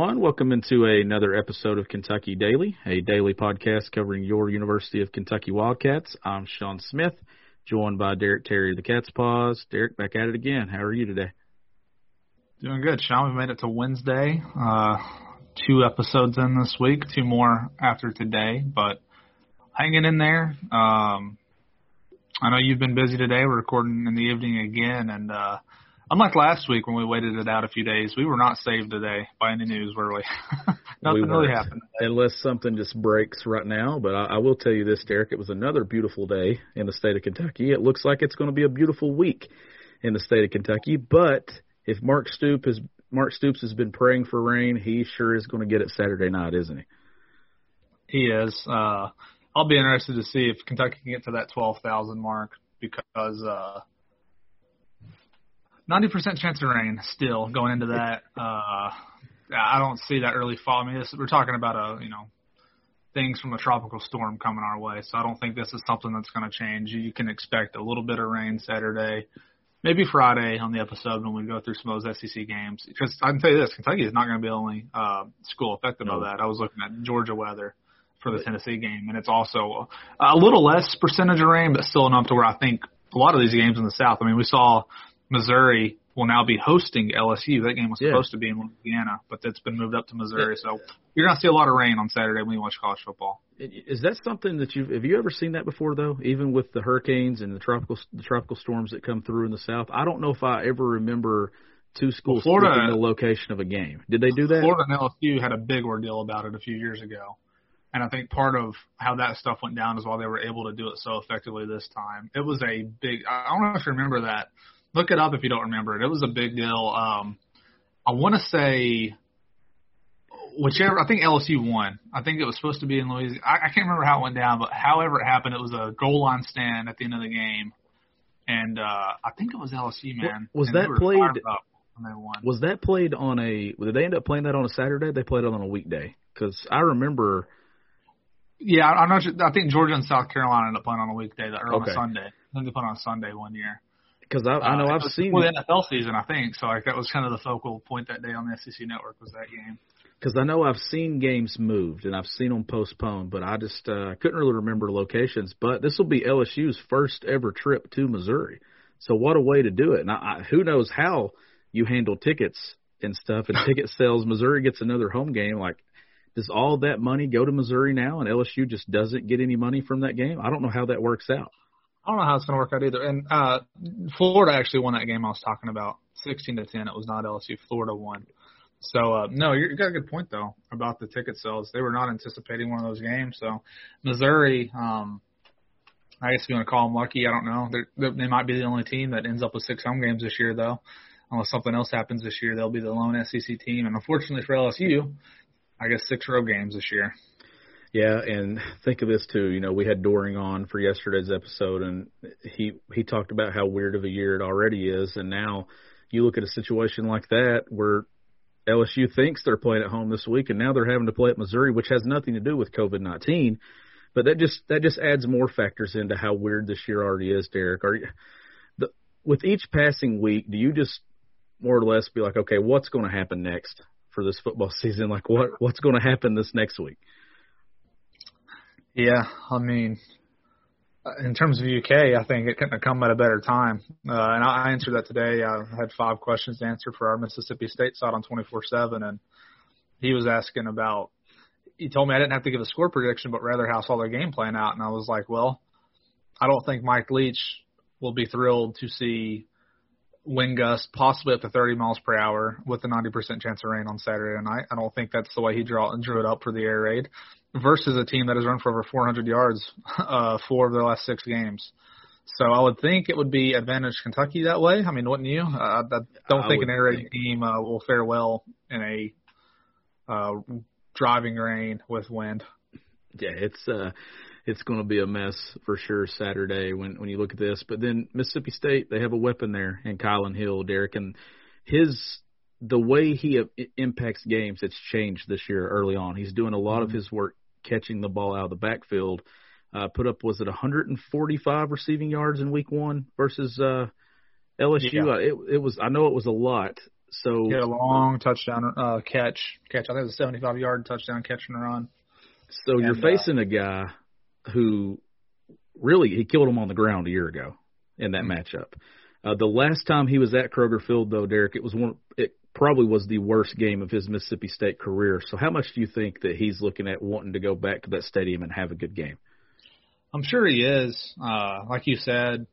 Everyone. Welcome into another episode of Kentucky Daily, a daily podcast covering your University of Kentucky Wildcats. I'm Sean Smith, joined by Derek Terry of the Cats Pause. Derek, back at it again. How are you today? Doing good, Sean. We made it to Wednesday. Uh, two episodes in this week, two more after today, but hanging in there. Um, I know you've been busy today. We're recording in the evening again, and uh, unlike last week when we waited it out a few days, we were not saved today by any news, were we? Nothing we really happened. Unless something just breaks right now. But I, I will tell you this, Derek. It was another beautiful day in the state of Kentucky. It looks like it's going to be a beautiful week in the state of Kentucky. But if Mark Stoop has Mark Stoops has been praying for rain, he sure is going to get it Saturday night, isn't he? He is. Uh, I'll be interested to see if Kentucky can get to that 12,000 mark because uh, 90% chance of rain still going into that. Uh, I don't see that early fall. I mean, this, we're talking about a you know things from a tropical storm coming our way, so I don't think this is something that's going to change. You can expect a little bit of rain Saturday, maybe Friday on the episode when we go through some of those SEC games. Because I can tell you this, Kentucky is not going to be the only uh, school affected No. by that. I was looking at Georgia weather for the Tennessee game, and it's also a little less percentage of rain, but still enough to where I think a lot of these games in the South. I mean, we saw Missouri will now be hosting LSU. That game was Yeah. supposed to be in Louisiana, but it's been moved up to Missouri. So you're going to see a lot of rain on Saturday when you watch college football. Is that something that you've have you ever seen that before though? Even with the hurricanes and the tropical the tropical storms that come through in the south, I don't know if I ever remember two schools Well, Florida- the location of a game. Did they do that? Florida and LSU had a big ordeal about it a few years ago. And I think part of how that stuff went down is why they were able to do it so effectively this time. It was a big, I don't know if you remember that. Look it up if you don't remember it. It was a big deal. Um, I want to say, whichever, I think LSU won. I think it was supposed to be in Louisiana. I, I can't remember how it went down, but however it happened, it was a goal line stand at the end of the game. And uh, I think it was LSU, man. Was And that played- fired up when they won. Was that played on a? Did they end up playing that on a Saturday? They played it on a weekday because I remember. Yeah, I- I'm not sure. I think Georgia and South Carolina ended up playing on a weekday or on Okay. a Sunday. I think they played on a Sunday one year. Because I, I know Uh, I've seen the NFL season, I think. So like that was kind of the focal point that day on the SEC network was that game. because I know I've seen games moved and I've seen them postponed, but I just uh, couldn't really remember locations. But this will be LSU's first ever trip to Missouri, so what a way to do it! And I, I, who knows how you handle tickets and stuff and ticket sales. Missouri gets another home game. Like, does all that money go to Missouri now, and LSU just doesn't get any money from that game? I don't know how that works out. I don't know how it's going to work out either. And uh, Florida actually won that game I was talking about, 16 to 10. It was not LSU. Florida won. So uh, no, you're, got a good point though about the ticket sales. They were not anticipating one of those games. So Missouri, um, I guess you want to call them lucky, I don't know. They're, they might be the only team that ends up with six home games this year, though. Unless something else happens this year, they'll be the lone SEC team. And unfortunately for LSU, I guess six road games this year. Yeah, and think of this too. You know, we had Doring on for yesterday's episode, and he he talked about how weird of a year it already is, and now you look at a situation like that where LSU thinks they're playing at home this week, and now they're having to play at Missouri, which has nothing to do with COVID nineteen, but that just that just adds more factors into how weird this year already is. Derek, are you the with each passing week? Do you just more or less be like, okay, what's going to happen next for this football season? Like, what what's going to happen this next week? Yeah, I mean, uh, in terms of UK, I think it couldn't have come at a better time. Uh, and I I answered that today. I had five questions to answer for our Mississippi State side on 24/7, and he was asking about. He told me I didn't have to give a score prediction, but rather how saw their game playing out. And I was like, well, I don't think Mike Leach will be thrilled to see wind gusts, possibly up to 30 miles per hour, with a 90% chance of rain on Saturday night. I don't think that's the way he draw drew it up for the air raid. Versus a team that has run for over 400 yards uh, four of their last six games. So I would think it would be advantage Kentucky that way. I mean, wouldn't you? Uh, I don't I think an air raid team uh, will fare well in a uh, driving rain with wind. Yeah, it's uh it's going to be a mess for sure Saturday when when you look at this. But then Mississippi State, they have a weapon there in Kylin Hill, Derek, and his the way he impacts games, it's changed this year early on. He's doing a lot of his work catching the ball out of the backfield. Uh, put up was it 145 receiving yards in week one versus uh, LSU. Yeah. Uh, It it was I know it was a lot. So He had a long touchdown uh, catch. Catch. I think it was a 75 yard touchdown catch and run. So you're And, uh, facing a guy who really he killed him on the ground a year ago in that Mhm. matchup. Uh, the last time he was at Kroger Field, though, Derek, it was one. It probably was the worst game of his Mississippi State career. So how much do you think that he's looking at wanting to go back to that stadium and have a good game? I'm sure he is. Uh, like you said,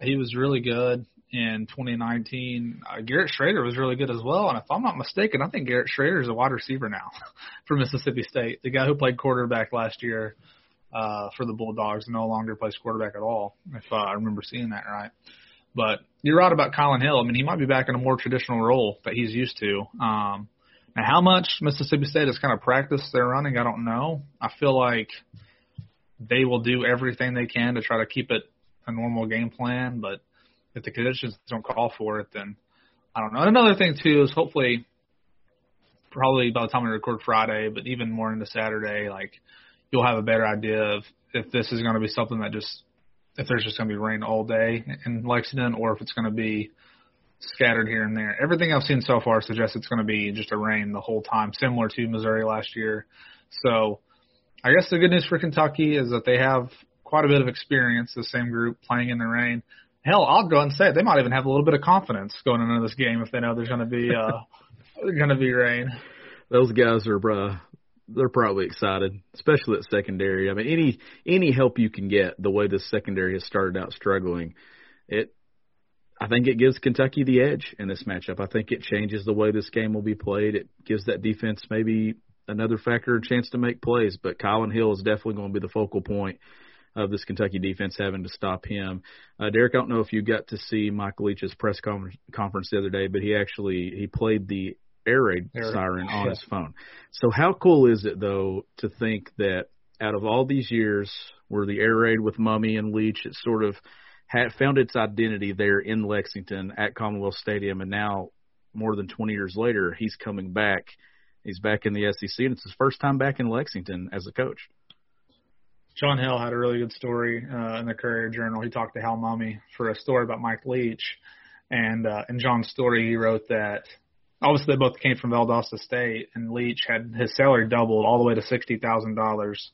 he was really good in 2019. Uh, Garrett Shrader was really good as well. And if I'm not mistaken, I think Garrett Shrader is a wide receiver now for Mississippi State. The guy who played quarterback last year uh, for the Bulldogs no longer plays quarterback at all, if uh, I remember seeing that right. But you're right about Kylin Hill. I mean, he might be back in a more traditional role that he's used to. Um, now, how much Mississippi State has kind of practiced their running, I don't know. I feel like they will do everything they can to try to keep it a normal game plan, but if the conditions don't call for it, then I don't know. And another thing too is hopefully, probably by the time we record Friday, but even more into Saturday, like you'll have a better idea of if this is going to be something that just if there's just going to be rain all day in Lexington, or if it's going to be scattered here and there. Everything I've seen so far suggests it's going to be just a rain the whole time, similar to Missouri last year. So I guess the good news for Kentucky is that they have quite a bit of experience, the same group playing in the rain. Hell, I'll go and say it, they might even have a little bit of confidence going into this game if they know there's going to be uh, going to be rain. Those guys are uh, they're probably excited, especially at secondary. I mean, any any help you can get the way this secondary has started out struggling, it I think it gives Kentucky the edge in this matchup. I think it changes the way this game will be played. It gives that defense maybe another factor, a chance to make plays. But Kylin Hill is definitely going to be the focal point of this Kentucky defense having to stop him. Uh, Derek, I don't know if you got to see Michael Leach's press conference the other day, but he actually he played the air raid Air siren on yeah. his phone. So how cool is it though to think that out of all these years where the air raid with Mumme and Leach, it sort of had found its identity there in Lexington at Commonwealth Stadium, and now more than 20 years later, he's coming back. He's back in the SEC, and it's his first time back in Lexington as a coach. John Hill had a really good story uh, in the Courier Journal. He talked to Hal Mumme for a story about Mike Leach, and uh, in John's story, he wrote that obviously they both came from Valdosta State, and Leach had his salary doubled all the way to sixty thousand dollars.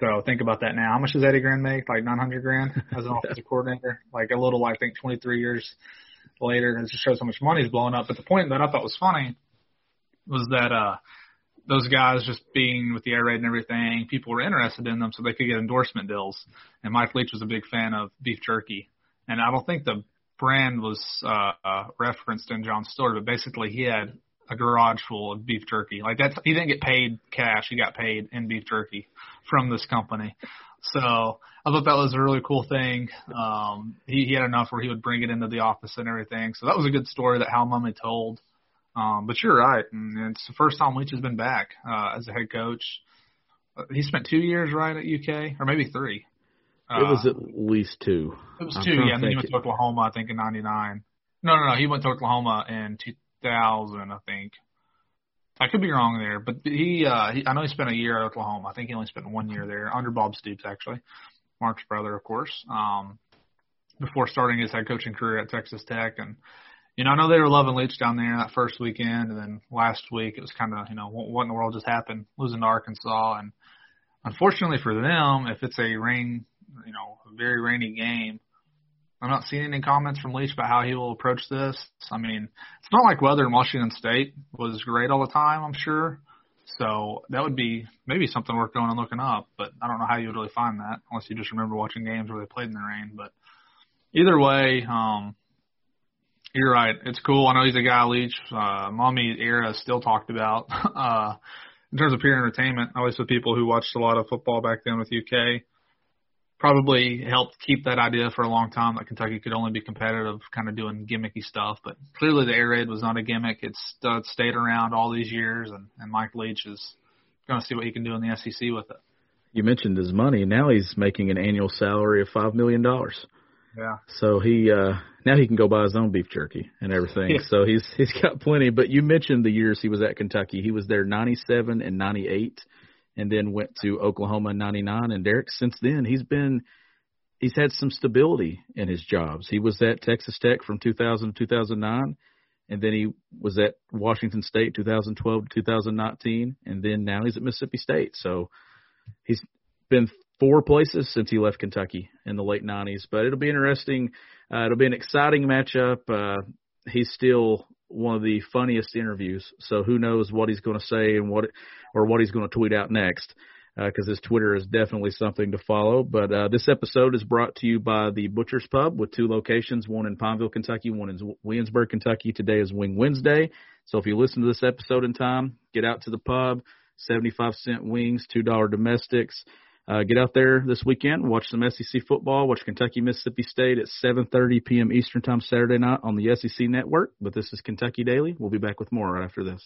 So think about that now. How much does Eddie Gran make? Like nine hundred grand as an offensive coordinator. Like a little, I think, twenty three years later. And it just shows how much money's blowing up. But the point that I thought was funny was that uh those guys just being with the air raid and everything, people were interested in them so they could get endorsement deals. And Mike Leach was a big fan of beef jerky. And I don't think the brand was uh, uh referenced in John's story, but basically he had a garage full of beef jerky. Like that's he didn't get paid cash, he got paid in beef jerky from this company. So I thought that was a really cool thing. Um he, he had enough where he would bring it into the office and everything. So that was a good story that Hal Mumme told. Um, but you're right, and it's the first time Leach has been back uh, as a head coach. Uh, He spent two years right at UK, or maybe three. Uh, it was at least two. it was I'm two, yeah. And then he went to Oklahoma, I think, in '99. No, no, no. He went to Oklahoma in 2000, I think. I could be wrong there, but he, uh, he, I know he spent a year at Oklahoma. I think he only spent one year there under Bob Stoops, actually, Mark's brother, of course. Um, before starting his head coaching career at Texas Tech, and you know, I know they were loving Leach down there that first weekend, and then last week it was kind of, you know, what, what in the world just happened, losing to Arkansas, and unfortunately for them, if it's a rain, you know, a very rainy game, I'm not seeing any comments from Leach about how he will approach this. I mean, it's not like weather in Washington State was great all the time, I'm sure. So that would be maybe something worth going and looking up, but I don't know how you would really find that unless you just remember watching games where they played in the rain. But either way, um, You're right. It's cool. I know he's a guy Leach. Uh, Mumme era still talked about. Uh, in terms of pure entertainment, always with people who watched a lot of football back then with UK, probably helped keep that idea for a long time that Kentucky could only be competitive, kind of doing gimmicky stuff. But clearly, the air raid was not a gimmick. It's uh, stayed around all these years, and, and Mike Leach is going to see what he can do in the SEC with it. You mentioned his money. Now he's making an annual salary of five million dollars. Yeah. So he uh now he can go buy his own beef jerky and everything. Yeah. So he's he's got plenty. But you mentioned the years he was at Kentucky. He was there ninety seven and ninety eight and then went to Oklahoma in ninety nine and Derek since then he's been he's had some stability in his jobs. He was at Texas Tech from two thousand to two thousand nine and then he was at Washington State 2012 to 2019, and then now he's at Mississippi State. So he's been four places since he left Kentucky in the late 90s. But it'll be interesting. Uh, it'll be an exciting matchup. Uh, he's still one of the funniest interviews. So who knows what he's going to say and what or what he's going to tweet out next. Because uh, his Twitter is definitely something to follow. But uh, this episode is brought to you by the Butcher's Pub with two locations, one in Pineville, Kentucky, one in Williamsburg, Kentucky. Today is Wing Wednesday. So if you listen to this episode in time, get out to the pub. 75 cent wings, $2 domestics. Uh, get out there this weekend, watch some SEC football, watch Kentucky Mississippi State at 7:30 p.m. Eastern Time Saturday night on the SEC Network. But this is Kentucky Daily. We'll be back with more right after this.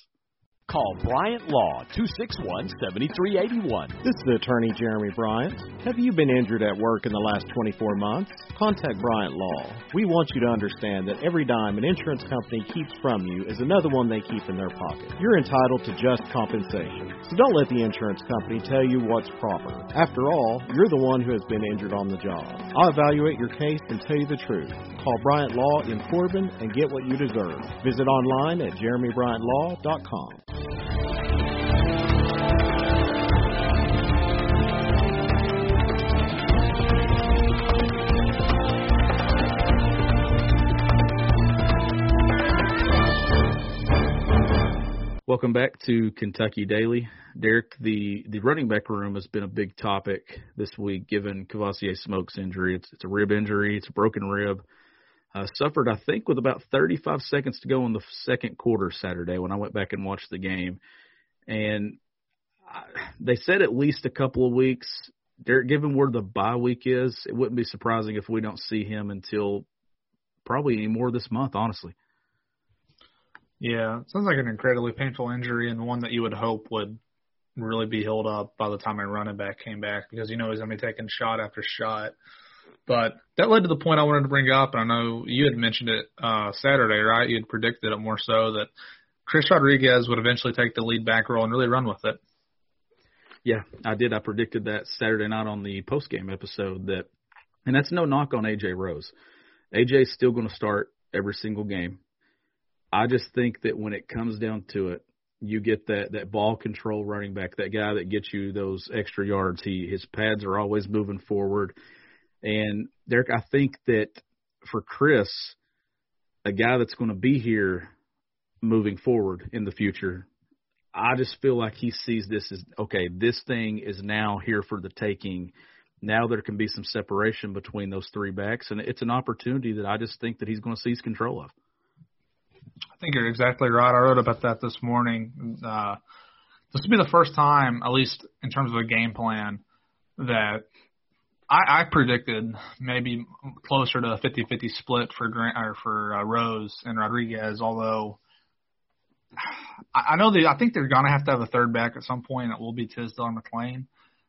Call Bryant Law 261 7381. This is attorney Jeremy Bryant. Have you been injured at work in the last 24 months? Contact Bryant Law. We want you to understand that every dime an insurance company keeps from you is another one they keep in their pocket. You're entitled to just compensation. So don't let the insurance company tell you what's proper. After all, you're the one who has been injured on the job. I'll evaluate your case and tell you the truth. Call Bryant Law in Corbin and get what you deserve. Visit online at jeremybryantlaw.com. Welcome back to Kentucky Daily. Derek, the, the running back room has been a big topic this week given Kavosiey Smoke's injury. It's, it's a rib injury, it's a broken rib. Uh, suffered, I think, with about 35 seconds to go in the second quarter Saturday when I went back and watched the game. And I, they said at least a couple of weeks. Derek, given where the bye week is, it wouldn't be surprising if we don't see him until probably any more this month, honestly. Yeah, sounds like an incredibly painful injury and one that you would hope would really be healed up by the time a running back came back because you know he's going to be taking shot after shot. But that led to the point I wanted to bring up, and I know you had mentioned it uh, Saturday, right? You had predicted it more so that Chris Rodriguez would eventually take the lead back role and really run with it. Yeah, I did. I predicted that Saturday night on the post game episode that, and that's no knock on AJ Rose. AJ's still going to start every single game. I just think that when it comes down to it, you get that that ball control running back, that guy that gets you those extra yards. He his pads are always moving forward. And Derek, I think that for Chris, a guy that's going to be here moving forward in the future, I just feel like he sees this as okay, this thing is now here for the taking. Now there can be some separation between those three backs, and it's an opportunity that I just think that he's going to seize control of. I think you're exactly right. I wrote about that this morning. Uh, this will be the first time, at least in terms of a game plan, that I, I predicted maybe closer to a 50-50 split for Gran or for uh, Rose and Rodriguez. Although I, I know they, I think they're gonna have to have a third back at some point. It will be Tisdale or McClain,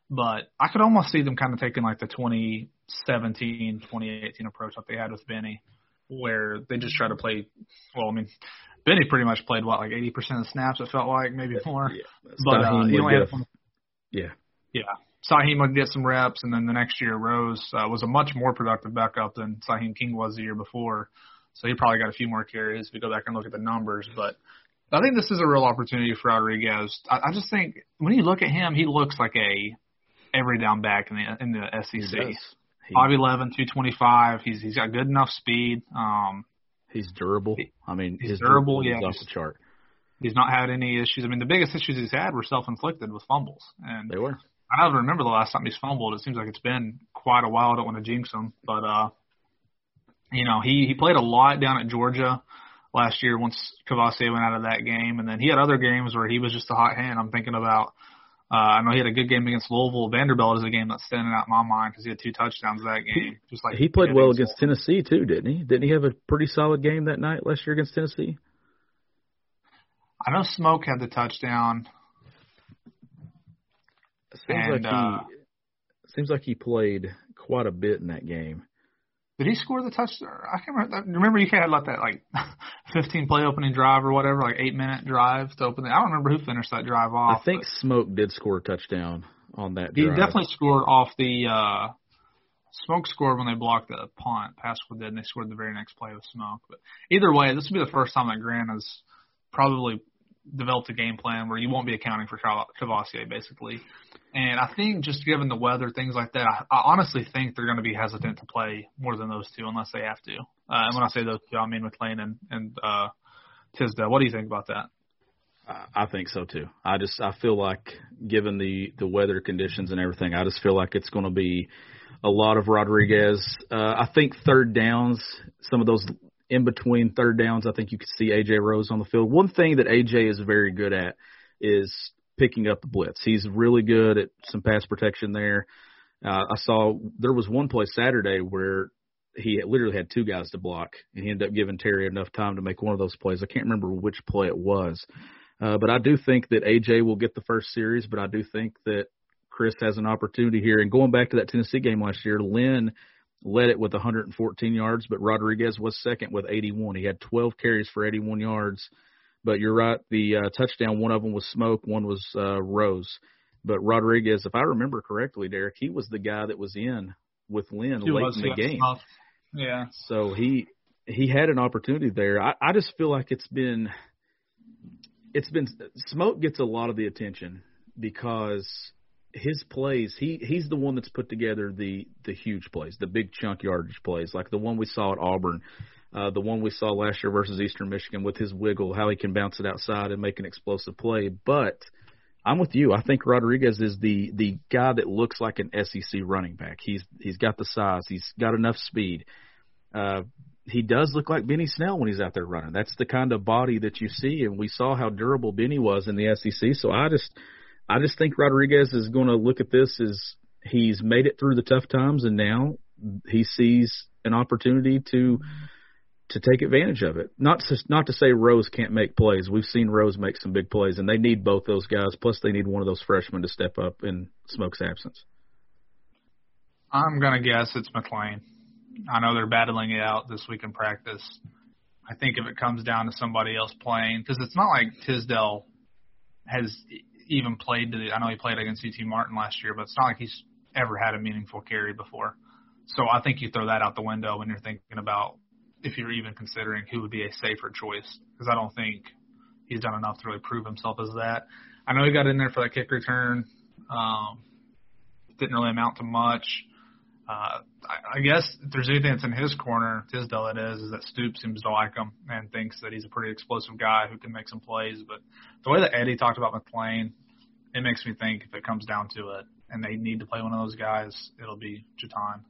but I could almost see them kind of taking like the 2017, 2018 approach that they had with Benny where they just try to play. Well, I mean, Benny pretty much played what like eighty percent of snaps. It felt like maybe more. Yeah. But uh, he only had a, yeah, yeah. Sihiem would get some reps, and then the next year Rose uh, was a much more productive backup than Sihiem King was the year before. So he probably got a few more carries if we go back and look at the numbers. But I think this is a real opportunity for Rodriguez. I, I just think when you look at him, he looks like a every down back in the in the SEC. He, 5'11", 225. He's he's got good enough speed. Um, he's durable. I mean, he's his durable. Yeah, off he's, the chart. he's not had any issues. I mean, the biggest issues he's had were self-inflicted with fumbles, and They were. I don't remember the last time he's fumbled. It seems like it's been quite a while. I don't want to jinx him, but uh, you know, he he played a lot down at Georgia last year once Kavosiey went out of that game, and then he had other games where he was just a hot hand. I'm thinking about. Uh, I know he had a good game against Louisville. Vanderbilt is a game that's standing out in my mind because he had two touchdowns that game. Just like he played well against Tennessee too, didn't he? Didn't he have a pretty solid game that night last year against Tennessee? I know Smoke had the touchdown. Seems And, like uh, he seems like he played quite a bit in that game. Did he score the touchdown? I can't remember. Remember, you had like that like 15 play opening drive or whatever, like eight minute drive to open it. I don't remember who finished that drive off. I think Smoke did score a touchdown on that. he drive. definitely scored off the. uh Smoke scored when they blocked the punt. Paschal did, and they scored the very next play with Smoke. But either way, this will be the first time that Gran has probably developed a game plan where you won't be accounting for Cav- Kavosiey, basically. And I think just given the weather, things like that, I, I honestly think they're going to be hesitant to play more than those two unless they have to. Uh, and when I say those two, I mean McClain and, and uh, Tisdale. What do you think about that? I think so too. I just I feel like given the the weather conditions and everything, I just feel like it's going to be a lot of Rodriguez. Uh, I think third downs, some of those in between third downs, I think you could see AJ Rose on the field. One thing that AJ is very good at is picking up the blitz. He's really good at some pass protection there. Uh, I saw there was one play Saturday where he literally had two guys to block, and he ended up giving Terry enough time to make one of those plays. I can't remember which play it was. Uh, but I do think that AJ will get the first series, but I do think that Chris has an opportunity here. And going back to that Tennessee game last year, Lynn led it with 114 yards, but Rodriguez was second with 81. He had 12 carries for 81 yards. But you're right, the uh, touchdown, one of them was Smoke, one was uh, Rose. But Rodriguez, if I remember correctly, Derek, he was the guy that was in with Lynn He late was, in the game. tough. Yeah. So he he had an opportunity there. I, I just feel like it's been it's been Smoke gets a lot of the attention because his plays he he's the one that's put together the the huge plays, the big chunk yardage plays, like the one we saw at Auburn, uh, the one we saw last year versus Eastern Michigan with his wiggle, how he can bounce it outside and make an explosive play. But I'm with you. I think Rodriguez is the the guy that looks like an SEC running back. He's he's got the size. He's got enough speed. Uh, he does look like Benny Snell when he's out there running. That's the kind of body that you see, and we saw how durable Benny was in the SEC. So I just I just think Rodriguez is going to look at this as he's made it through the tough times, and now he sees an opportunity to to take advantage of it. Not to, not to say Rose can't make plays. We've seen Rose make some big plays, and they need both those guys. Plus, they need one of those freshmen to step up in Smoke's absence. I'm gonna guess it's McClain. I know they're battling it out this week in practice. I think if it comes down to somebody else playing, because it's not like Tisdale has even played to the. I know he played against UT Martin last year, but it's not like he's ever had a meaningful carry before. So I think you throw that out the window when you're thinking about if you're even considering who would be a safer choice, because I don't think he's done enough to really prove himself as that. I know he got in there for that kick return. Um, didn't really amount to much. Uh, I, I guess if there's anything that's in his corner, Tisdale it is, is that Stoops seems to like him and thinks that he's a pretty explosive guy who can make some plays. But the way that Eddie talked about McClain, it makes me think if it comes down to it and they need to play one of those guys, it'll be JuTahn.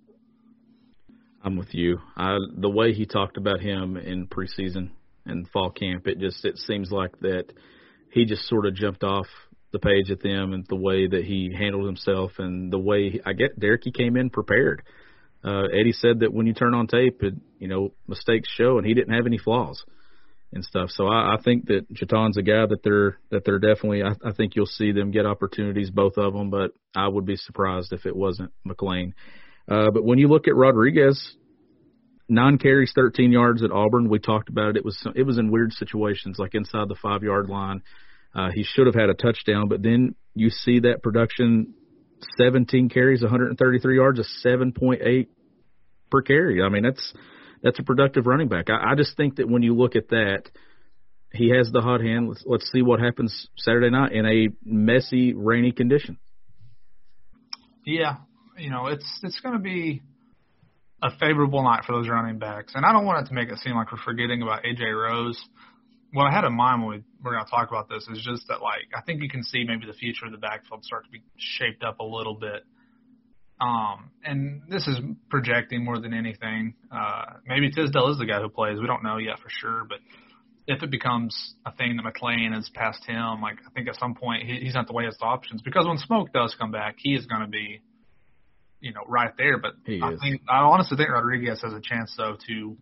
I'm with you. I, the way he talked about him in preseason and fall camp, it just it seems like that he just sort of jumped off the page at them and the way that he handled himself and the way I get Derek he came in prepared. Uh, Eddie said that when you turn on tape, it, you know mistakes show, and he didn't have any flaws and stuff. So I, I think that JuTahn's a guy that they're that they're definitely. I, I think you'll see them get opportunities, both of them, but I would be surprised if it wasn't McClain. Uh, but when you look at Rodriguez, nine carries, 13 yards at Auburn. We talked about it. It was it was in weird situations, like inside the five yard line. Uh, he should have had a touchdown, but then you see that production: 17 carries, 133 yards, a 7.8 per carry. I mean, that's that's a productive running back. I, I just think that when you look at that, he has the hot hand. Let's, let's see what happens Saturday night in a messy, rainy condition. Yeah, you know it's it's going to be a favorable night for those running backs, and I don't want it to make it seem like we're forgetting about AJ Rose. What I had in mind when we we're going to talk about this is just that like I think you can see maybe the future of the backfield start to be shaped up a little bit. Um, and this is projecting more than anything. Uh, maybe Tisdale is the guy who plays. We don't know yet for sure, but if it becomes a thing that McClain has passed him, like I think at some point he, he's not the way his options because when Smoke does come back, he is going to be, you know, right there. But He I is. think I honestly think Rodriguez has a chance though to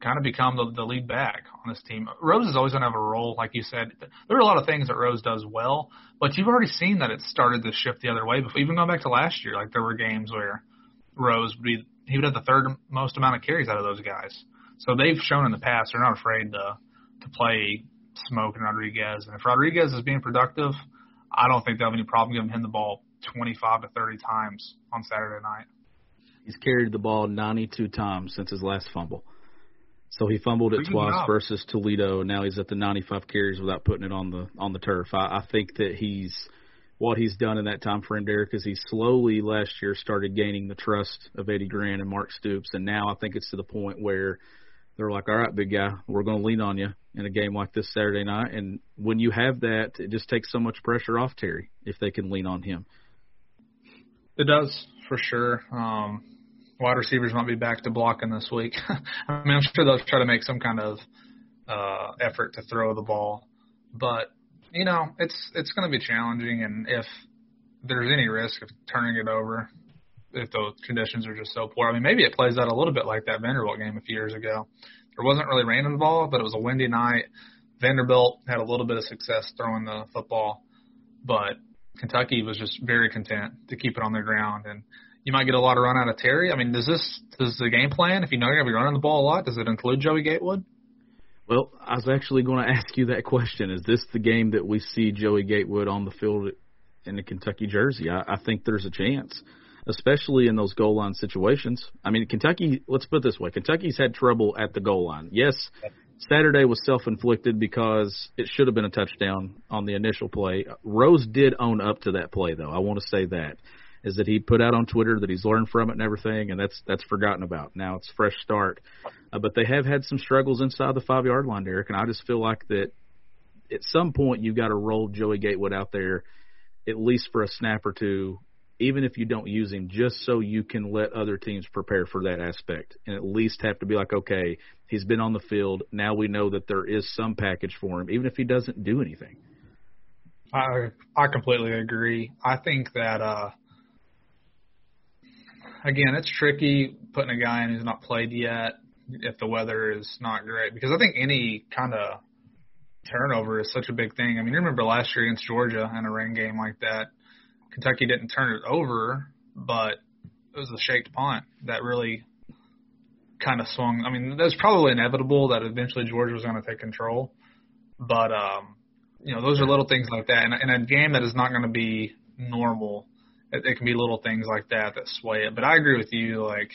kind of become the, the lead back on this team. Rose is always going to have a role, like you said. There are a lot of things that Rose does well, but you've already seen that it started to shift the other way. Before, even going back to last year, like there were games where Rose would be he would have the third most amount of carries out of those guys. So they've shown in the past they're not afraid to to play Smoke and Rodriguez. And if Rodriguez is being productive, I don't think they'll have any problem giving him the ball 25 to 30 times on Saturday night. He's carried the ball 92 times since his last fumble. So he fumbled it twice job. versus Toledo, and now he's at the 95 carries without putting it on the on the turf. I, I think that he's what he's done in that time frame, Derek, is he slowly last year started gaining the trust of Eddie Gran and Mark Stoops, and now I think it's to the point where they're like, "All right, big guy, we're going to lean on you in a game like this Saturday night." And when you have that, it just takes so much pressure off Terry if they can lean on him. It does for sure. Um, wide receivers might be back to blocking this week. I mean, I'm sure they'll try to make some kind of uh, effort to throw the ball, but you know, it's it's going to be challenging. And if there's any risk of turning it over, if the conditions are just so poor, I mean, maybe it plays out a little bit like that Vanderbilt game a few years ago. There wasn't really rain involved, but it was a windy night. Vanderbilt had a little bit of success throwing the football, but Kentucky was just very content to keep it on the ground. And you might get a lot of run out of Terry. I mean, does this does the game plan? If you know you're gonna be running the ball a lot, does it include Joey Gatewood? Well, I was actually going to ask you that question. Is this the game that we see Joey Gatewood on the field in the Kentucky jersey? I, I think there's a chance, especially in those goal line situations. I mean, Kentucky, let's put it this way Kentucky's had trouble at the goal line. Yes, Saturday was self inflicted because it should have been a touchdown on the initial play. Rose did own up to that play, though. I want to say that. Is that he put out on Twitter that he's learned from it and everything, and that's that's forgotten about. Now it's fresh start. Uh, but they have had some struggles inside the five yard line, Derek, and I just feel like that at some point you've got to roll Joey Gatewood out there at least for a snap or two, even if you don't use him, just so you can let other teams prepare for that aspect and at least have to be like, okay, he's been on the field. Now we know that there is some package for him, even if he doesn't do anything. I I completely agree. I think that uh again, it's tricky putting a guy in who's not played yet if the weather is not great because I think any kind of turnover is such a big thing. I mean, you remember last year against Georgia in a rain game like that, Kentucky didn't turn it over, but it was a shaped punt that really kind of swung. I mean, that was probably inevitable that eventually Georgia was going to take control, but um, you know, those are little things like that. And in a game that is not going to be normal, it, it can be little things like that that sway it. But I agree with you. Like,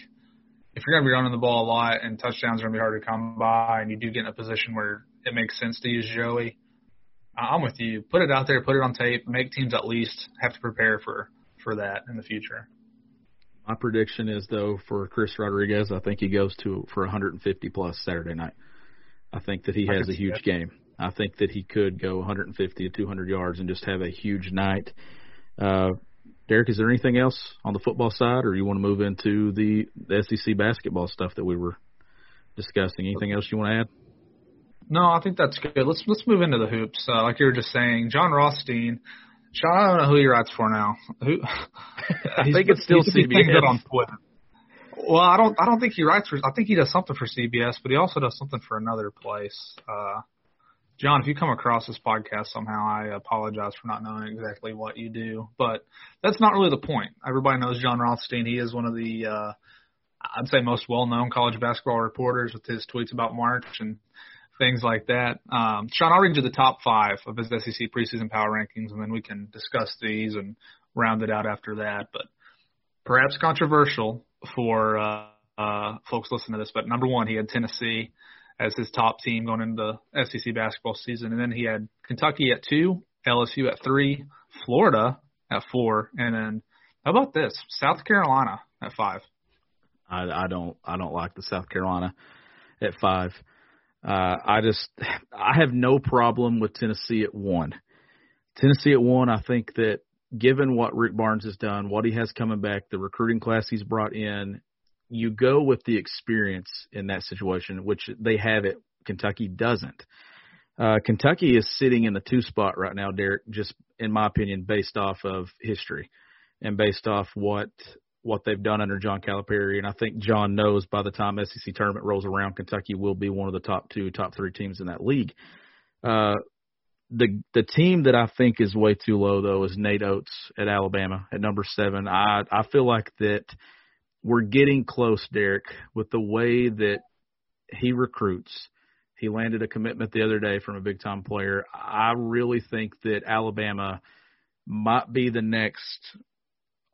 if you're going to be running the ball a lot and touchdowns are going to be hard to come by, and you do get in a position where it makes sense to use Joey, I'm with you. Put it out there, put it on tape, make teams at least have to prepare for for that in the future. My prediction is though for Chris Rodriguez, I think he goes to for 150 plus Saturday night. I think that he has a huge game. I think that he could go 150 to 200 yards and just have a huge night. Uh, Derek, is there anything else on the football side, or you want to move into the, the SEC basketball stuff that we were discussing? Anything else you want to add? No, I think that's good. Let's let's move into the hoops. Uh, like you were just saying, Jon Rothstein. Sean, I don't know who he writes for now. Who? I think it's still he's putting things CBS. on Twitter. Well, I don't. I don't think he writes for. I think he does something for CBS, but he also does something for another place. Uh, John, if you come across this podcast somehow, I apologize for not knowing exactly what you do. But that's not really the point. Everybody knows Jon Rothstein. He is one of the, uh, I'd say, most well-known college basketball reporters with his tweets about March and things like that. Um, Sean, I'll read you the top five of his SEC preseason power rankings, and then we can discuss these and round it out after that. But perhaps controversial for uh, uh, folks listening to this, but number one, he had Tennessee as his top team going into the SEC basketball season, and then he had Kentucky at two, LSU at three, Florida at four, and then how about this? South Carolina at five. I, I don't I don't like the South Carolina at five. Uh, I just I have no problem with Tennessee at one. Tennessee at one, I think that given what Rick Barnes has done, what he has coming back, the recruiting class he's brought in, you go with the experience in that situation, which they have it. Kentucky doesn't. Uh, Kentucky is sitting in the two spot right now, Derek, just in my opinion, based off of history and based off what what they've done under John Calipari. And I think John knows by the time SEC tournament rolls around, Kentucky will be one of the top two, top three teams in that league. Uh, the the team that I think is way too low though is Nate Oats at Alabama at number seven. I I feel like that we're getting close, Derek, with the way that he recruits. He landed a commitment the other day from a big time player. I really think that Alabama might be the next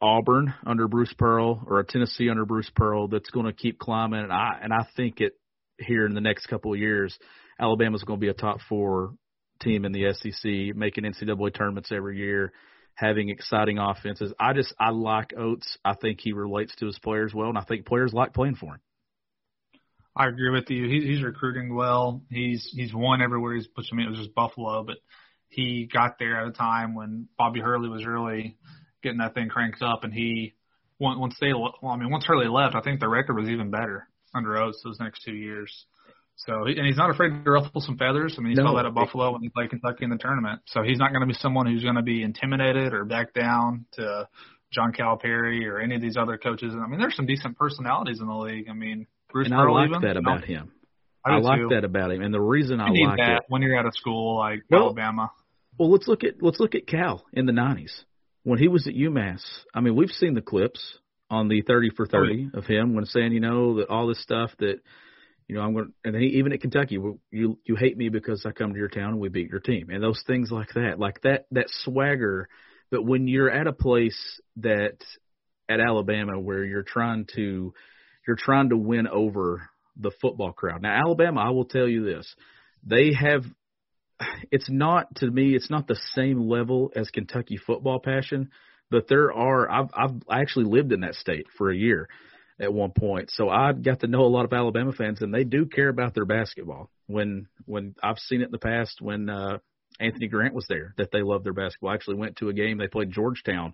Auburn under Bruce Pearl or a Tennessee under Bruce Pearl that's going to keep climbing. And I and I think it here in the next couple of years, Alabama's going to be a top four team in the SEC, making NCAA tournaments every year, having exciting offenses. I just I like Oats. I think he relates to his players well, and I think players like playing for him. I agree with you. He, he's recruiting well. He's he's won everywhere he's put. I mean, it was just Buffalo, but he got there at a time when Bobby Hurley was really getting that thing cranked up, and he once they well, I mean once Hurley left, I think the record was even better under Oats those next two years. So and he's not afraid to ruffle some feathers. I mean, he no, saw that at Buffalo when he played Kentucky in the tournament. So he's not going to be someone who's going to be intimidated or back down to John Calipari or any of these other coaches. And I mean, there's some decent personalities in the league. I mean, Bruce and Pearl I like even, that about you know, him. I, I like too. that about him, and the reason you I need like that it when you're at a school like well, Alabama. Well, let's look at let's look at Cal in the '90s when he was at UMass. I mean, we've seen the clips on the 30 for 30 of him when saying, you know, that all this stuff that, you know, I'm going to, and he, even at Kentucky, you you hate me because I come to your town and we beat your team, and those things like that, like that that swagger. But when you're at a place that at Alabama where you're trying to you're trying to win over the football crowd. Now Alabama, I will tell you this. They have it's not to me it's not the same level as Kentucky football passion, but there are I've I've I actually lived in that state for a year at one point. So I got to know a lot of Alabama fans and they do care about their basketball. When when I've seen it in the past when uh Anthony Grant was there that they love their basketball. I actually went to a game they played Georgetown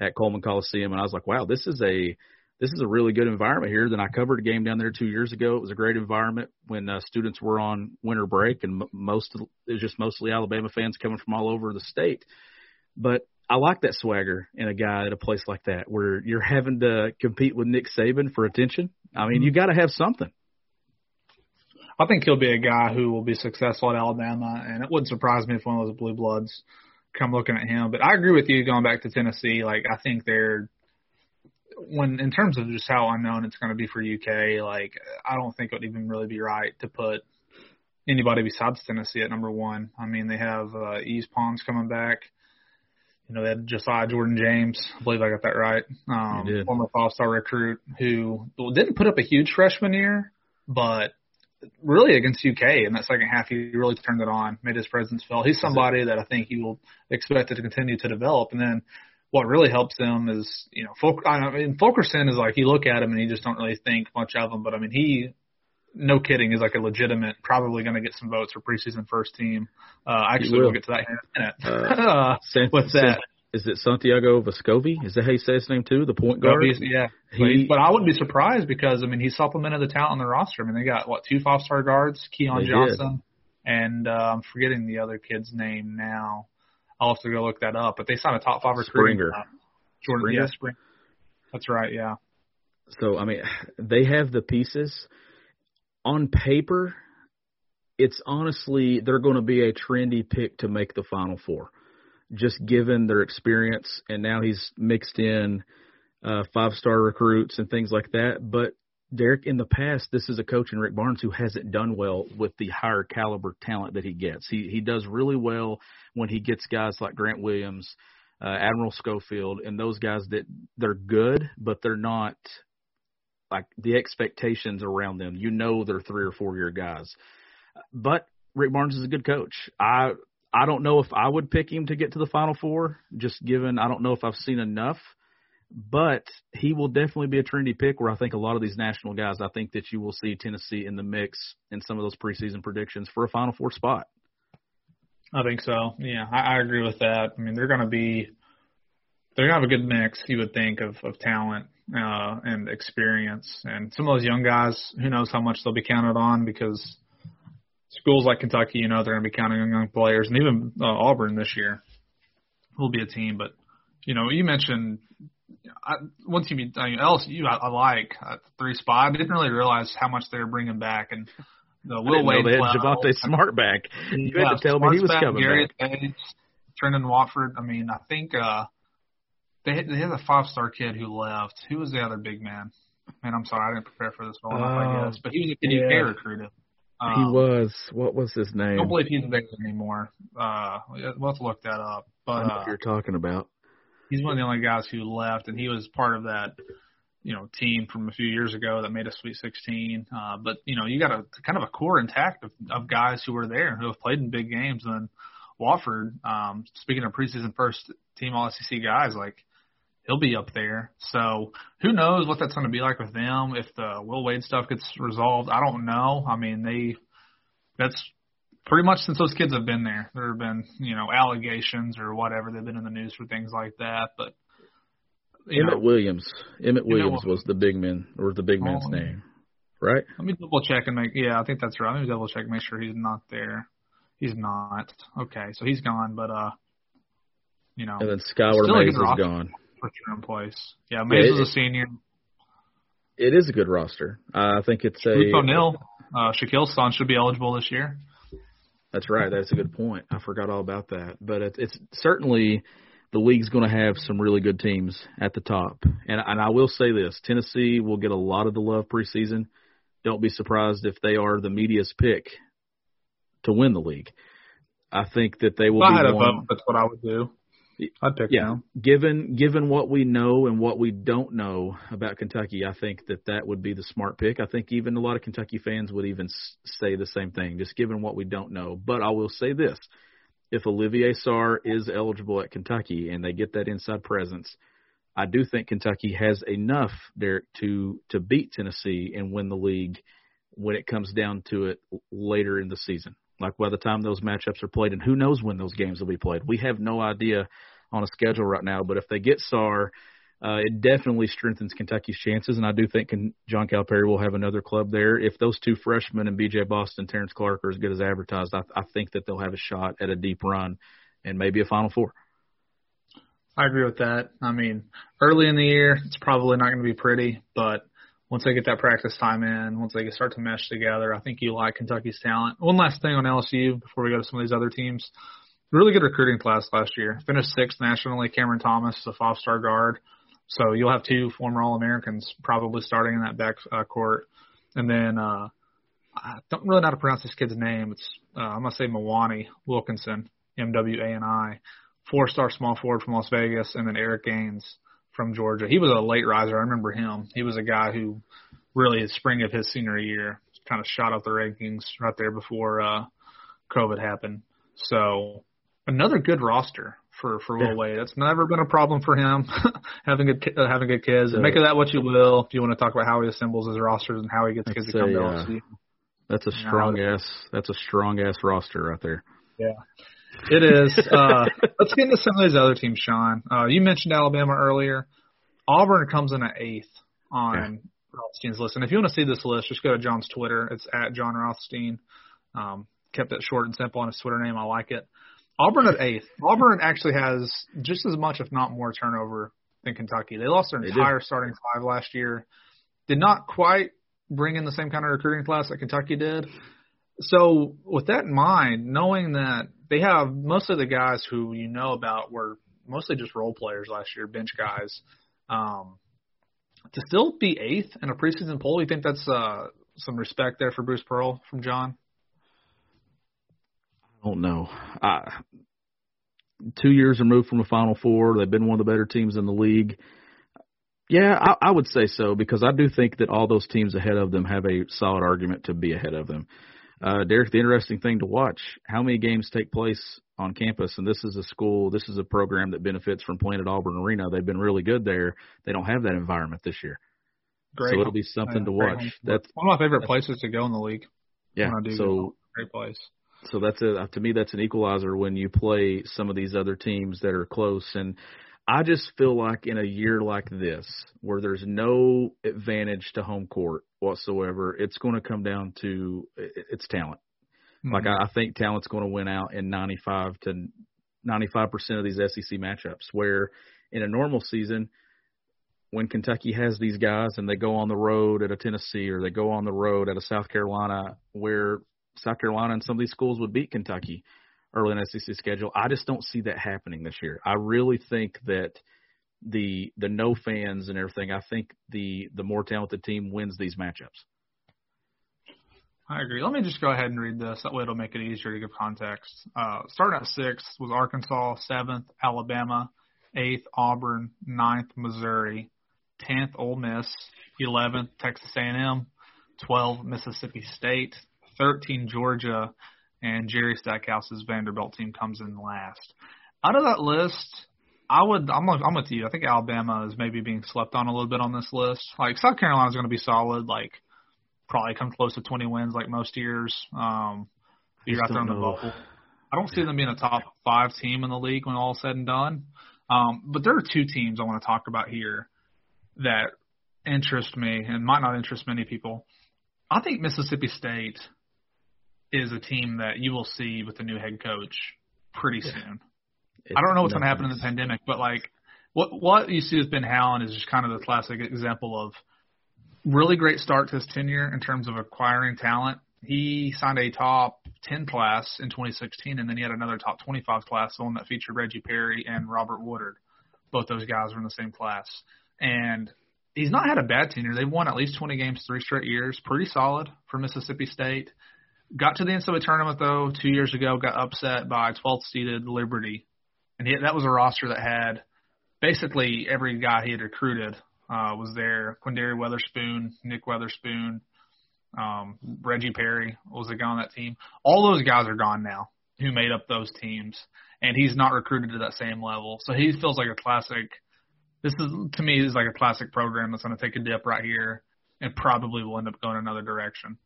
at Coleman Coliseum and I was like, "Wow, this is a this is a really good environment here. Then I covered a game down there two years ago. It was a great environment when uh, students were on winter break, and most it was just mostly Alabama fans coming from all over the state. But I like that swagger in a guy at a place like that where you're having to compete with Nick Saban for attention. I mean, you got to have something. I think he'll be a guy who will be successful at Alabama, and it wouldn't surprise me if one of those blue bloods come looking at him. But I agree with you going back to Tennessee. Like I think they're when in terms of just how unknown it's going to be for UK, like I don't think it would even really be right to put anybody besides Tennessee at number one. I mean, they have uh, Yves Pons coming back. You know, they had Josiah Jordan James. I believe I got that right. Um, former five-star recruit who didn't put up a huge freshman year, but really against UK in that second half, he really turned it on, made his presence felt. He's somebody that I think he will expect to continue to develop. And then what really helps them is, you know, Fulk, I mean, Fulkerson is like you look at him and you just don't really think much of him, but I mean, he, no kidding, is like a legitimate, probably going to get some votes for preseason first team. Uh, actually, will. we'll get to that in a minute. Uh, San- What's that? Is it Santiago Vescovi? Is that how you say his name too? The point guard. He's- yeah, but, He- but I wouldn't be surprised because I mean he supplemented the talent on the roster. I mean they got what two five star guards, Keon They did. Johnson, and uh, I'm forgetting the other kid's name now. I'll have to go look that up. But they signed a top five recruiting. Springer. uh, Jordan, Springer? yeah, Spring. That's right. Yeah. So I mean, they have the pieces. On paper, it's honestly they're going to be a trendy pick to make the Final Four, just given their experience. And now he's mixed in uh, five star recruits and things like that. But Derek, in the past, this is a coach in Rick Barnes who hasn't done well with the higher caliber talent that he gets. He he does really well when he gets guys like Grant Williams, uh, Admiral Schofield, and those guys that they're good, but they're not like the expectations around them. You know they're three or four year guys. But Rick Barnes is a good coach. I I don't know if I would pick him to get to the final four, just given I don't know if I've seen enough. But he will definitely be a trendy pick where I think a lot of these national guys, I think that you will see Tennessee in the mix in some of those preseason predictions for a final four spot. I think so. Yeah, I, I agree with that. I mean, they're going to be they're gonna have a good mix, you would think, of of talent uh, and experience. And some of those young guys, who knows how much they'll be counted on because schools like Kentucky, you know, they're gonna be counting on young players, and even uh, Auburn this year will be a team. But you know, you mentioned I, once you meet I mean, LSU, I, I like uh, three spot. I didn't really realize how much they were bringing back, and the Will Wade. They had Javonte Smart back. You yeah, had to tell Smart's me he was back, coming Gary back. Bates, Trendon Watford. I mean, I think uh they they had a five star kid who left. Who was the other big man? Man, I'm sorry, I didn't prepare for this well enough, uh, I guess. But he was a kid yeah. you recruited. Um, he was. What was his name? I don't believe he's there anymore. Uh, we'll have to look that up. But uh, you're talking about. He's one of the only guys who left, and he was part of that, you know, team from a few years ago that made a Sweet 16. Uh, but you know, you got a kind of a core intact of, of guys who were there who have played in big games. And Watford, um, speaking of preseason first team All SEC guys, like he'll be up there. So who knows what that's going to be like with them if the Will Wade stuff gets resolved. I don't know. I mean, they that's pretty much since those kids have been there. There have been you know allegations or whatever. They've been in the news for things like that. But Emmitt know, Williams, Emmitt Williams was the big man or the big man's oh, name, right? Let me double check and make. Yeah, I think that's right. Let me double check, make sure he's not there. He's not. Okay, so he's gone, but uh, you know, and then Skylar Mays is gone put you in place. Yeah, Mays yeah, was a senior. It is a good roster. Uh, I think it's a. O'Neal, uh, Shaquille's son should be eligible this year. That's right. That's a good point. I forgot all about that. But it, it's certainly the league's going to have some really good teams at the top. And, and I will say this: Tennessee will get a lot of the love preseason. Don't be surprised if they are the media's pick to win the league. I think that they will. If I had a vote, that's what I would do. I'd pick yeah. Given given what we know and what we don't know about Kentucky, I think that that would be the smart pick. I think even a lot of Kentucky fans would even say the same thing, just given what we don't know. But I will say this: if Olivier Sarr is eligible at Kentucky and they get that inside presence, I do think Kentucky has enough there to to beat Tennessee and win the league when it comes down to it later in the season. Like by the time those matchups are played, and who knows when those games will be played. We have no idea on a schedule right now. But if they get Sarr, uh, it definitely strengthens Kentucky's chances, and I do think can, John Calipari will have another club there. If those two freshmen and B.J. Boston, Terrence Clarke are as good as advertised, I, I think that they'll have a shot at a deep run and maybe a Final Four. I agree with that. I mean, early in the year, it's probably not going to be pretty, but once they get that practice time in, once they start to mesh together, I think you like Kentucky's talent. One last thing on LSU before we go to some of these other teams really good recruiting class last year. Finished sixth nationally. Cameron Thomas, a five-star guard. So you'll have two former All-Americans probably starting in that back uh, court. And then uh, I don't really know how to pronounce this kid's name. It's uh, I'm gonna say Mwani Wilkinson, M-W-A-N-I, four-star small forward from Las Vegas, and then Eric Gaines from Georgia. He was a late riser. I remember him. He was a guy who really, at spring of his senior year, kind of shot up the rankings right there before uh, COVID happened. So another good roster for for Will yeah. Wade. That's never been a problem for him having good uh, having good kids. And make of that what you will. If you want to talk about how he assembles his rosters and how he gets kids to come to LSU. That's a strong you know, ass. That's a strong ass roster right there. Yeah, it is. uh, let's get into some of these other teams, Sean. Uh, you mentioned Alabama earlier. Auburn comes in at eighth on yeah. Rothstein's list. And if you want to see this list, just go to Jon's Twitter. It's at Jon Rothstein. Um, kept it short and simple on his Twitter name. I like it. Auburn at eighth. Auburn actually has just as much, if not more, turnover than Kentucky. They lost their entire starting five last year. Did not quite bring in the same kind of recruiting class that Kentucky did. So, with that in mind, knowing that they have most of the guys who you know about were mostly just role players last year, bench guys, um, to still be eighth in a preseason poll, you think that's uh, some respect there for Bruce Pearl from Jon? I don't know. I, two years removed from the Final Four, they've been one of the better teams in the league. Yeah, I, I would say so because I do think that all those teams ahead of them have a solid argument to be ahead of them. Uh, Derek, the interesting thing to watch: how many games take place on campus? And this is a school, this is a program that benefits from playing at Auburn Arena. They've been really good there. They don't have that environment this year, great. so it'll be something to watch. That's one of my favorite places to go in the league. Yeah, so great place so that's a to me that's an equalizer when you play some of these other teams that are close and I just feel like in a year like this, where there's no advantage to home court whatsoever, it's going to come down to it's talent. Mm-hmm. Like I, I think talent's going to win out in 95 to 95 percent of these SEC matchups. Where in a normal season, when Kentucky has these guys and they go on the road at a Tennessee or they go on the road at a South Carolina, where South Carolina and some of these schools would beat Kentucky early in SEC schedule. I just don't see that happening this year. I really think that the the no fans and everything. I think the the more talented team wins these matchups. I agree. Let me just go ahead and read this. That way it'll make it easier to give context. Uh, starting at sixth was Arkansas, seventh Alabama, eighth Auburn, ninth Missouri, tenth Ole Miss, eleventh Texas A&M, twelve Mississippi State, thirteen Georgia, and Jerry Stackhouse's Vanderbilt team comes in last. Out of that list, I would I'm I'm with you. I think Alabama is maybe being slept on a little bit on this list. Like South Carolina's going to be solid. Like probably come close to 20 wins like most years. Um, you're out there in the bubble. I don't see them being a top five team in the league when all said and done. Um, but there are two teams I want to talk about here that interest me and might not interest many people. I think Mississippi State is a team that you will see with the new head coach pretty soon. It's I don't know what's going to happen in the pandemic, but like what what you see with Ben Howland is just kind of the classic example of really great start to his tenure in terms of acquiring talent. He signed a top 10 class in 2016, and then he had another top 25 class, the one that featured Reggie Perry and Robert Woodard. Both those guys were in the same class. And he's not had a bad tenure. They've won at least 20 games three straight years. Pretty solid for Mississippi State. Got to the NCAA tournament though two years ago. Got upset by 12th seeded Liberty, and he, that was a roster that had basically every guy he had recruited uh, was there. Quinndary Weatherspoon, Nick Weatherspoon, um, Reggie Perry was the guy on that team. All those guys are gone now who made up those teams, and he's not recruited to that same level. So he feels like a classic. This is to me is like a classic program that's going to take a dip right here and probably will end up going another direction.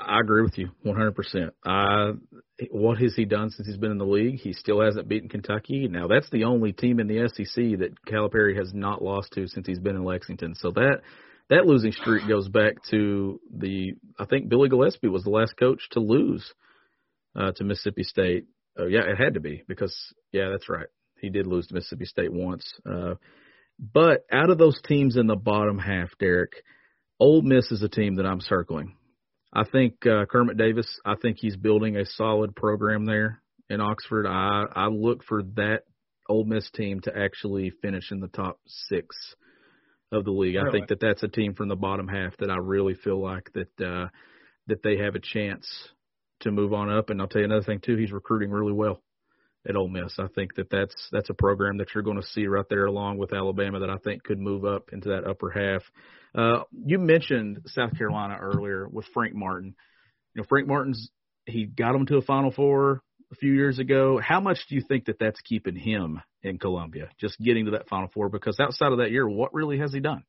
I agree with you 100%. Uh, what has he done since he's been in the league? He still hasn't beaten Kentucky. Now, that's the only team in the SEC that Calipari has not lost to since he's been in Lexington. So that that losing streak goes back to the I think Billy Gillispie was the last coach to lose uh, to Mississippi State. Oh yeah, it had to be because yeah, that's right. He did lose to Mississippi State once. Uh, but out of those teams in the bottom half, Derek, Ole Miss is a team that I'm circling. I think uh, Kermit Davis. I think he's building a solid program there in Oxford. I I look for that Ole Miss team to actually finish in the top six of the league. Really? I think that that's a team from the bottom half that I really feel like that uh, that they have a chance to move on up. And I'll tell you another thing too. He's recruiting really well at Ole Miss. I think that that's that's a program that you're going to see right there along with Alabama that I think could move up into that upper half. Uh, you mentioned South Carolina earlier with Frank Martin. You know, Frank Martin's he got them to a Final Four a few years ago. How much do you think that that's keeping him in Columbia, just getting to that Final Four? Because outside of that year, what really has he done?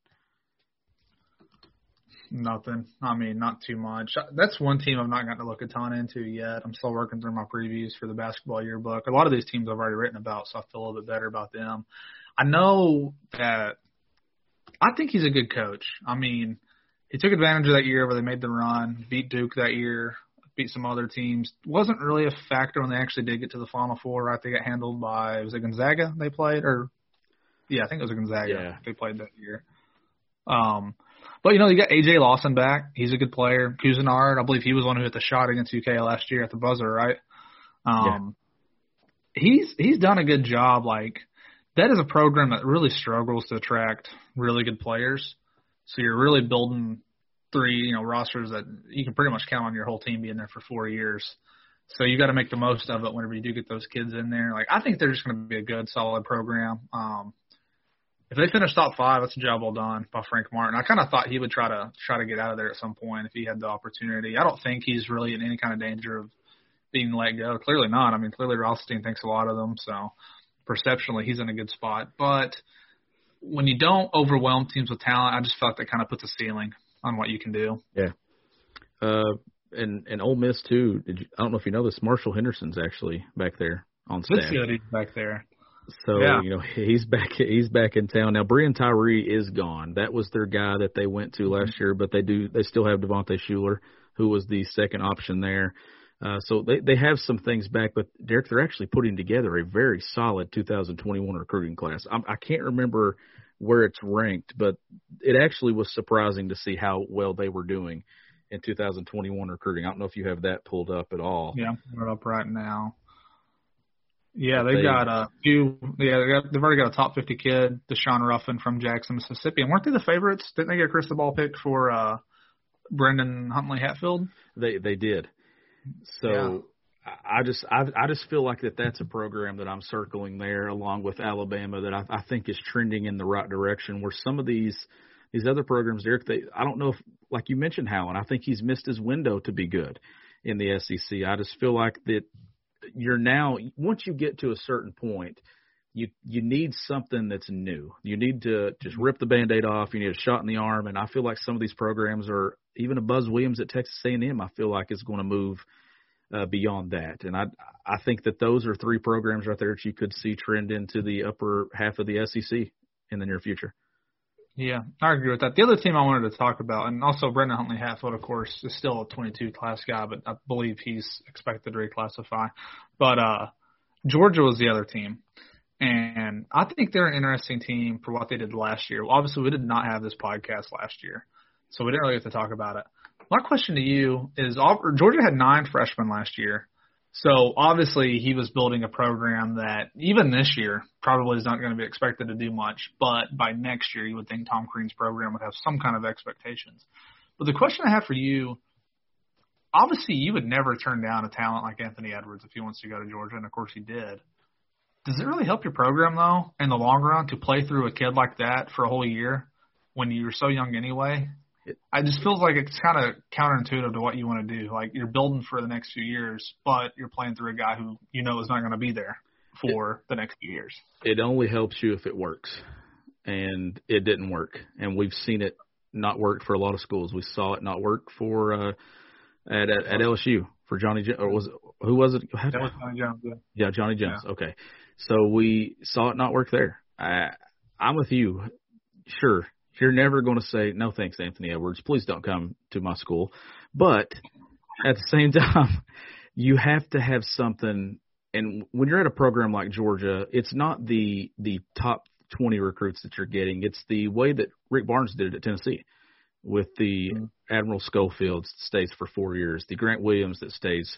Nothing. I mean, not too much. That's one team I've not gotten to look a ton into yet. I'm still working through my previews for the basketball yearbook. A lot of these teams I've already written about, so I feel a little bit better about them. I know that I think he's a good coach. I mean, he took advantage of that year where they made the run, beat Duke that year, beat some other teams. Wasn't really a factor when they actually did get to the Final Four. Right, they got handled by was it Gonzaga they played or yeah, I think it was Gonzaga yeah. they played that year. Um, but you know you got AJ Lawson back. He's a good player. Couisnard, I believe he was one who hit the shot against UK last year at the buzzer, right? Um, yeah. he's he's done a good job. Like that is a program that really struggles to attract really good players. So you're really building three, you know, rosters that you can pretty much count on your whole team being there for four years. So you got to make the most of it whenever you do get those kids in there. Like I think they're just going to be a good, solid program. Um, if they finish top five, that's a job well done by Frank Martin. I kind of thought he would try to try to get out of there at some point if he had the opportunity. I don't think he's really in any kind of danger of being let go. Clearly not. I mean, clearly Rothstein thinks a lot of them. So perceptionally he's in a good spot. But when you don't overwhelm teams with talent, I just felt that kind of puts a ceiling on what you can do. Yeah. Uh, and and Ole Miss too. Did you, I don't know if you know this. Marshall Henderson's actually back there on staff. Good back there. So Yeah. you know he's back. He's back in town now. Breein Tyree is gone. That was their guy that they went to last year, but they do. They still have Devontae Shuler, who was the second option there. Uh, so they they have some things back, but Derek, they're actually putting together a very solid 2021 recruiting class. I'm, I can't remember where it's ranked, but it actually was surprising to see how well they were doing in 2021 recruiting. I don't know if you have that pulled up at all. Yeah, I'm putting it up right now. Yeah, they've They- got a few. Yeah, they got, they've already got a top 50 kid, Daeshun Ruffin from Jackson, Mississippi. And weren't they the favorites? Didn't they get a crystal ball pick for uh, Brandon Huntley-Hatfield? They they did. So Yeah. I just I I just feel like that that's a program that I'm circling there along with Alabama that I, I think is trending in the right direction. Where some of these these other programs, Derek, they I don't know if like you mentioned Howland, I think he's missed his window to be good in the SEC. I just feel like that you're now once you get to a certain point. You you need something that's new. You need to just rip the band-aid off. You need a shot in the arm, and I feel like some of these programs are even a Buzz Williams at Texas A&M. I feel like is going to move uh, beyond that, and I I think that those are three programs right there that you could see trend into the upper half of the SEC in the near future. Yeah, I agree with that. The other team I wanted to talk about, and also Brandon Huntley-Hatfield, of course, is still a 22 class guy, but I believe he's expected to reclassify. But uh, Georgia was the other team. And I think they're an interesting team for what they did last year. Well, Obviously, we did not have this podcast last year, so we didn't really get to talk about it. My question to you is Georgia had nine freshmen last year. So obviously he was building a program that even this year probably is not going to be expected to do much, but by next year you would think Tom Crean's program would have some kind of expectations. But the question I have for you, obviously you would never turn down a talent like Anthony Edwards if he wants to go to Georgia, and of course he did. Does it really help your program though in the long run to play through a kid like that for a whole year when you're so young anyway? I just feels like it's kind of counterintuitive to what you want to do. Like you're building for the next few years, but you're playing through a guy who you know is not going to be there for the next few years. It only helps you if it works, and it didn't work, and we've seen it not work for a lot of schools. We saw it not work for uh, at, at at LSU for Johnny Jones, or was it, who was it? That was Johnny Jones. Yeah. Yeah, Johnny Jones. Okay, so we saw it not work there. I, I'm with you. Sure, you're never going to say no thanks, Anthony Edwards. Please don't come to my school. But at the same time, you have to have something. And when you're at a program like Georgia, it's not the the top 20 recruits that you're getting. It's the way that Rick Barnes did it at Tennessee with the Admiral Schofield that stays for four years, the Grant Williams that stays,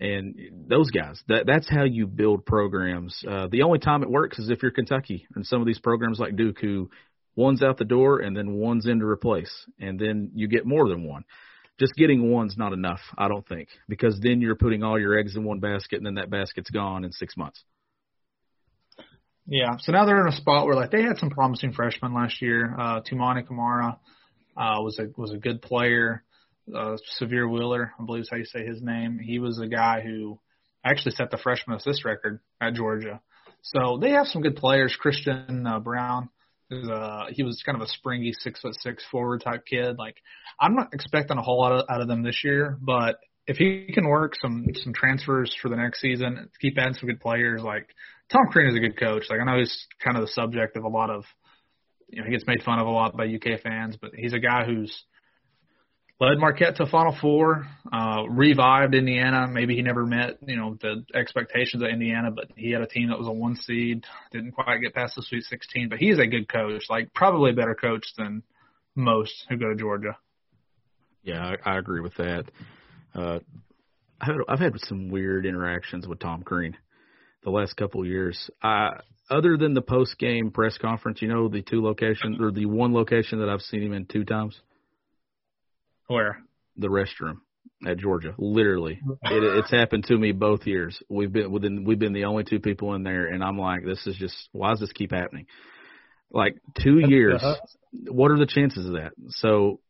and those guys. That that's how you build programs. Uh, the only time it works is if you're Kentucky and some of these programs like Duke, who one's out the door and then one's in to replace, and then you get more than one. Just getting one's not enough, I don't think, because then you're putting all your eggs in one basket, and then that basket's gone in six months. Yeah. So now they're in a spot where like they had some promising freshmen last year. Uh, Toumani Camara uh, was a was a good player. Uh, Sahvir Wheeler, I believe is how you say his name. He was a guy who actually set the freshman assist record at Georgia. So they have some good players. Christian uh, Brown is uh he was kind of a springy six foot six forward type kid. Like I'm not expecting a whole lot of, out of them this year, but if he can work some some transfers for the next season, keep adding some good players, like Tom Crean is a good coach. Like I know he's kind of the subject of a lot of, you know, he gets made fun of a lot by UK fans, but he's a guy who's led Marquette to Final Four, uh, revived Indiana. Maybe he never met, you know, the expectations of Indiana, but he had a team that was a one seed, didn't quite get past the Sweet 16. But he's a good coach, like probably a better coach than most who go to Georgia. Yeah, I, I agree with that. Uh, I've had, I've had some weird interactions with Tom Crean the last couple of years. I, other than the post game press conference, you know, the two locations or the one location that I've seen him in two times, Where? the restroom at Georgia. Literally, it, it's happened to me both years. We've been within, we've been the only two people in there, and I'm like, this is just why does this keep happening? Like two years. What are the chances of that? So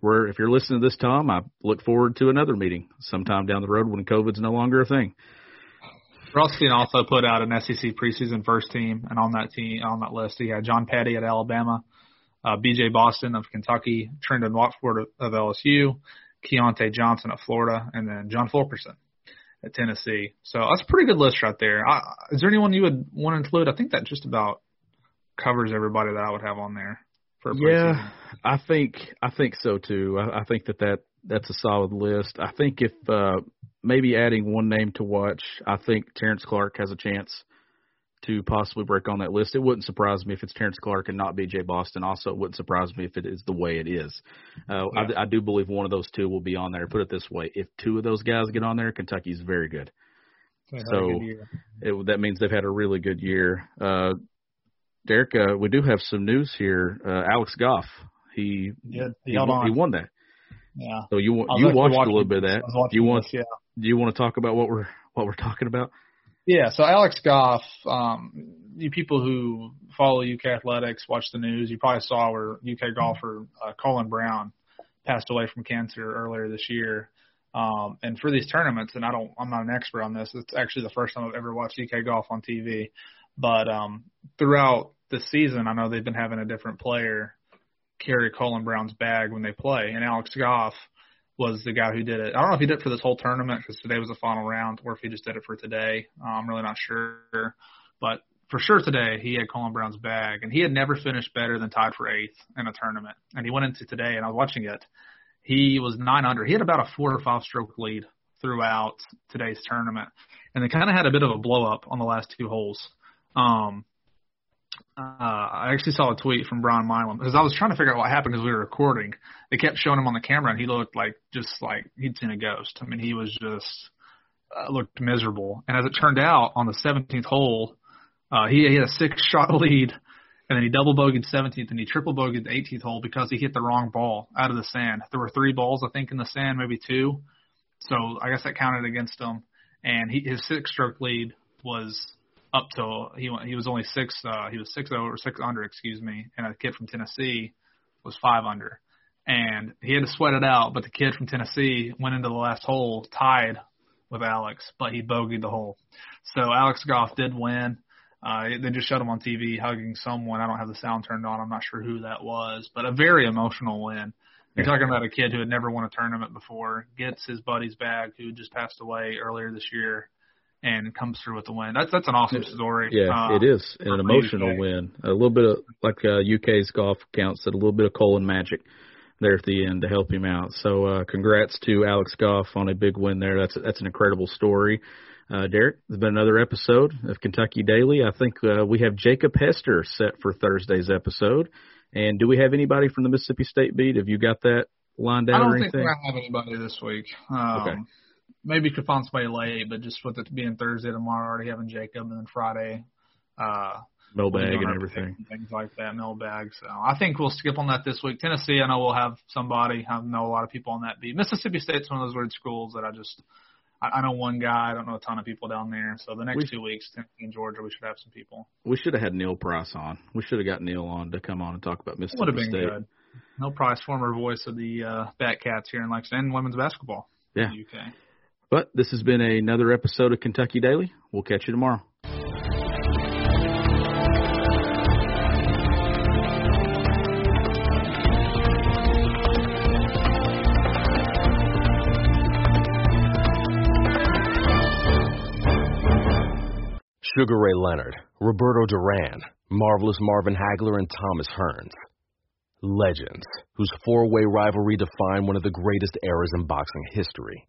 we're if you're listening to this, Tom, I look forward to another meeting sometime down the road when COVID's no longer a thing. Rothstein also put out an SEC preseason first team, and on that team, on that list, he had John Petty at Alabama, uh, B.J. Boston of Kentucky, Trendon Watford of LSU, Keyontae Johnson of Florida, and then John Fulkerson at Tennessee. So that's a pretty good list right there. I, is there anyone you would want to include? I think that just about covers everybody that I would have on there. For yeah, I think I think so too. I, I think that that that's a solid list. I think if uh, maybe adding one name to watch, I think Terrence Clarke has a chance to possibly break on that list. It wouldn't surprise me if it's Terrence Clarke and not B.J. Boston. Also, it wouldn't surprise me if it is the way it is. Uh, yeah. I, I do believe one of those two will be on there. Put it this way: if two of those guys get on there, Kentucky's very good. So it, that means they've had a really good year. Uh, Derek, uh, we do have some news here. Uh, Alex Goff, he he, he, he, won, he won that. Yeah. So you you watched a little bit of that. You want this, yeah. Do you want to talk about what we're what we're talking about? Yeah. So Alex Goff, um, you people who follow UK athletics, watch the news, you probably saw where UK golfer uh, Cullan Brown passed away from cancer earlier this year. Um, and for these tournaments, and I don't, I'm not an expert on this. It's actually the first time I've ever watched UK golf on TV. But um, throughout the season, I know they've been having a different player carry Cullan Brown's bag when they play, and Alex Goff was the guy who did it. I don't know if he did it for this whole tournament because today was the final round, or if he just did it for today. Uh, I'm really not sure, but for sure today he had Cullan Brown's bag, and he had never finished better than tied for eighth in a tournament. And he went into today, and I was watching it. He was nine under. He had about a four or five stroke lead throughout today's tournament, and they kind of had a bit of a blow up on the last two holes. Um, uh, I actually saw a tweet from Brian Milam because I was trying to figure out what happened because we were recording. They kept showing him on the camera, and he looked like just like he'd seen a ghost. I mean, he was just uh, looked miserable. And as it turned out, on the 17th hole, uh, he, he had a six shot lead, and then he double bogeyed 17th, and he triple bogeyed the 18th hole because he hit the wrong ball out of the sand. There were three balls, I think, in the sand, maybe two. So I guess that counted against him. And he, his six stroke lead was up till he went, he was only six uh, he was six over six under excuse me, and a kid from Tennessee was five under, and he had to sweat it out. But the kid from Tennessee went into the last hole tied with Alex, but he bogeyed the hole. So Alex Goff did win. Uh, they just showed him on TV hugging someone. I don't have the sound turned on. I'm not sure who that was, but a very emotional win. You're talking about a kid who had never won a tournament before, gets his buddy's bag, who just passed away earlier this year, and comes through with the win. That's that's an awesome story. Yeah, uh, it is an emotional UK. win. A little bit of like uh, UK's golf counts said, a little bit of Cullan magic there at the end to help him out. So uh, congrats to Alex Goff on a big win there. That's that's an incredible story. Uh, Derek, there's been another episode of Kentucky Daily. I think uh, we have Jacob Hester set for Thursday's episode. And do we have anybody from the Mississippi State beat? Have you got that lined out I don't think anything? gonna have anybody this week. Um, okay maybe could find somebody late, but just with it being Thursday tomorrow, already having Jacob, and then Friday, uh, mailbag and everything, and things like that, mailbag. So I think we'll skip on that this week. Tennessee, I know we'll have somebody. I know a lot of people on that beat. Mississippi State's one of those weird schools that I just. I, I know one guy. I don't know a ton of people down there. So the next we, two weeks, Tennessee and Georgia, we should have some people. We should have had Neil Price on. We should have got Neil on to come on and talk about Mississippi Would have been State. good. Neil Price, former voice of the uh, Batcats here in Lexington, and women's basketball. Yeah. In the UK. But this has been another episode of Kentucky Daily. We'll catch you tomorrow. Sugar Ray Leonard, Roberto Duran, Marvelous Marvin Hagler, and Thomas Hearns. Legends, whose four way rivalry defined one of the greatest eras in boxing history.